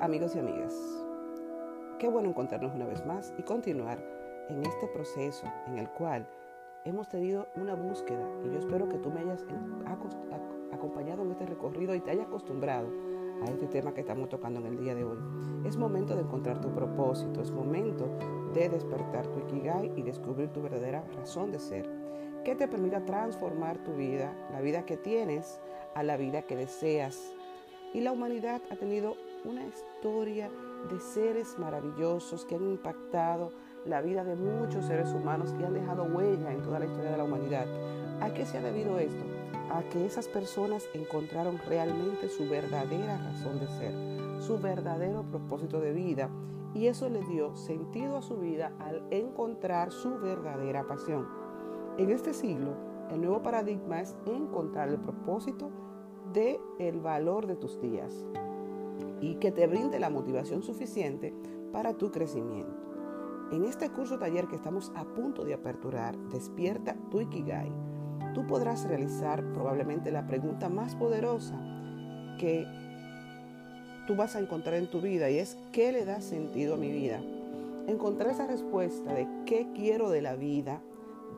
amigos y amigas, qué bueno encontrarnos una vez más y continuar en este proceso en el cual hemos tenido una búsqueda y yo espero que tú me hayas acompañado en este recorrido y te hayas acostumbrado a este tema que estamos tocando en el día de hoy. Es momento de encontrar tu propósito, es momento de despertar tu ikigai y descubrir tu verdadera razón de ser, que te permita transformar tu vida, la vida que tienes, a la vida que deseas. Y la humanidad ha tenido una historia de seres maravillosos que han impactado la vida de muchos seres humanos y han dejado huella en toda la historia de la humanidad. ¿A qué se ha debido esto? A que esas personas encontraron realmente su verdadera razón de ser, su verdadero propósito de vida y eso le dio sentido a su vida al encontrar su verdadera pasión. En este siglo, el nuevo paradigma es encontrar el propósito de el valor de tus días y que te brinde la motivación suficiente para tu crecimiento. En este curso taller que estamos a punto de aperturar, Despierta tu Ikigai, tú podrás realizar probablemente la pregunta más poderosa que tú vas a encontrar en tu vida y es ¿qué le da sentido a mi vida? Encontrar esa respuesta de qué quiero de la vida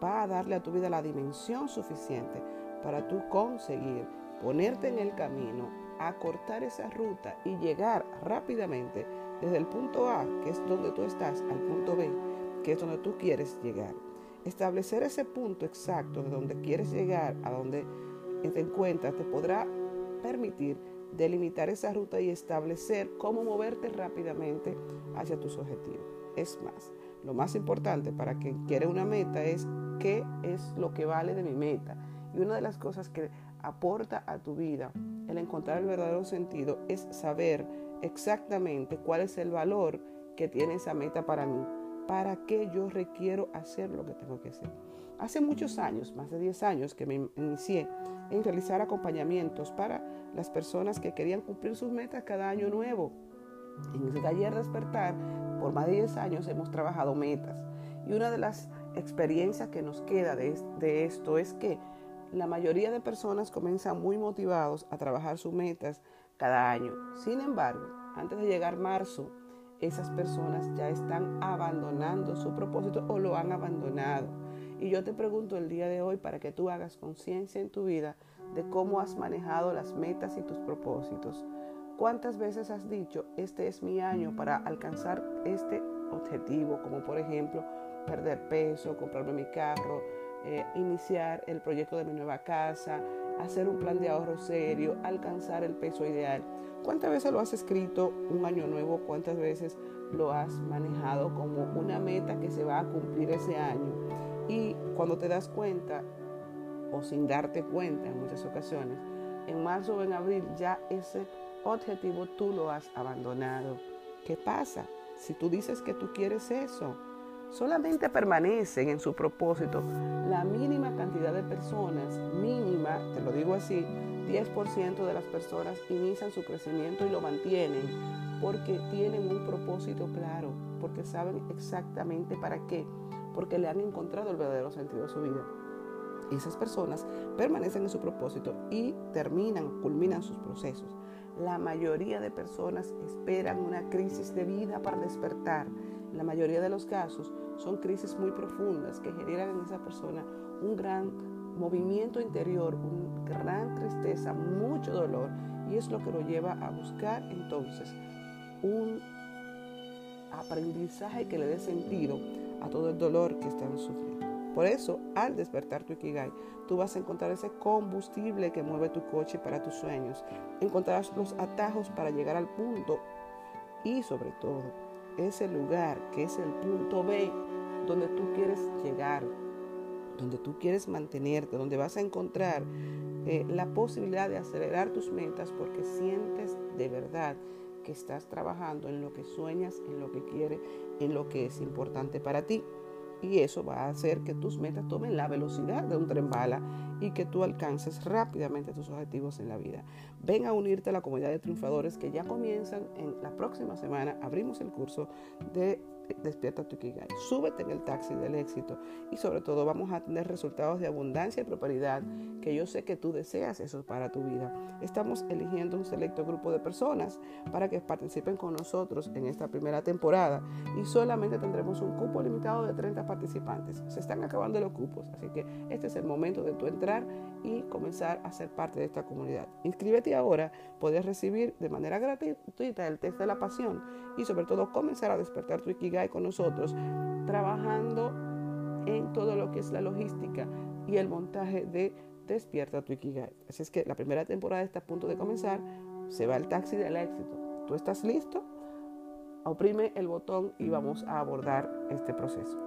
va a darle a tu vida la dimensión suficiente para tú conseguir ponerte en el camino, acortar esa ruta y llegar rápidamente desde el punto A, que es donde tú estás, al punto B, que es donde tú quieres llegar. Establecer ese punto exacto de donde quieres llegar, a donde te encuentras, te podrá permitir delimitar esa ruta y establecer cómo moverte rápidamente hacia tus objetivos. Es más, lo más importante para quien quiere una meta es qué es lo que vale de mi meta. Y una de las cosas que aporta a tu vida, el encontrar el verdadero sentido, es saber exactamente cuál es el valor que tiene esa meta para mí, para qué yo requiero hacer lo que tengo que hacer. Hace muchos años, más de 10 años, que me inicié en realizar acompañamientos para las personas que querían cumplir sus metas cada año nuevo. En ese taller despertar, por más de 10 años hemos trabajado metas. Y una de las experiencias que nos queda de, de esto es que la mayoría de personas comienzan muy motivados a trabajar sus metas cada año. Sin embargo, antes de llegar marzo, esas personas ya están abandonando su propósito o lo han abandonado. Y yo te pregunto el día de hoy para que tú hagas conciencia en tu vida de cómo has manejado las metas y tus propósitos. ¿Cuántas veces has dicho, este es mi año para alcanzar este objetivo? Como por ejemplo, perder peso, comprarme mi carro, eh, iniciar el proyecto de mi nueva casa, hacer un plan de ahorro serio, alcanzar el peso ideal. ¿Cuántas veces lo has escrito un año nuevo? ¿Cuántas veces lo has manejado como una meta que se va a cumplir ese año? Y cuando te das cuenta, o sin darte cuenta en muchas ocasiones, en marzo o en abril ya ese objetivo tú lo has abandonado. ¿Qué pasa? Si tú dices que tú quieres eso, solamente permanecen en su propósito la mínima cantidad de personas, mínima, te lo digo así, 10% de las personas inician su crecimiento y lo mantienen porque tienen un propósito claro, porque saben exactamente para qué, porque le han encontrado el verdadero sentido de su vida. Esas personas permanecen en su propósito y terminan, culminan sus procesos. La mayoría de personas esperan una crisis de vida para despertar. La mayoría de los casos son crisis muy profundas que generan en esa persona un gran movimiento interior, una gran tristeza, mucho dolor y es lo que lo lleva a buscar entonces un aprendizaje que le dé sentido a todo el dolor que están sufriendo. Por eso, al despertar tu Ikigai, tú vas a encontrar ese combustible que mueve tu coche para tus sueños. Encontrarás los atajos para llegar al punto y sobre todo ese lugar que es el punto B donde tú quieres llegar, donde tú quieres mantenerte, donde vas a encontrar eh, la posibilidad de acelerar tus metas porque sientes de verdad que estás trabajando en lo que sueñas, en lo que quieres, en lo que es importante para ti. Y eso va a hacer que tus metas tomen la velocidad de un tren bala y que tú alcances rápidamente tus objetivos en la vida. Ven a unirte a la comunidad de triunfadores que ya comienzan en la próxima semana. Abrimos el curso de Despierta tu Ikigai. Súbete en el taxi del éxito y sobre todo vamos a tener resultados de abundancia y prosperidad que yo sé que tú deseas eso para tu vida. Estamos eligiendo un selecto grupo de personas para que participen con nosotros en esta primera temporada y solamente tendremos un cupo limitado de 30 participantes. Se están acabando los cupos, así que este es el momento de tú entrar y comenzar a ser parte de esta comunidad. Inscríbete ahora, puedes recibir de manera gratuita el test de la pasión y sobre todo comenzar a despertar tu Ikigai con nosotros, trabajando en todo lo que es la logística y el montaje de Despierta tu Ikigai. Así es que la primera temporada está a punto de comenzar, se va el taxi del éxito. ¿Tú estás listo? Oprime el botón y vamos a abordar este proceso.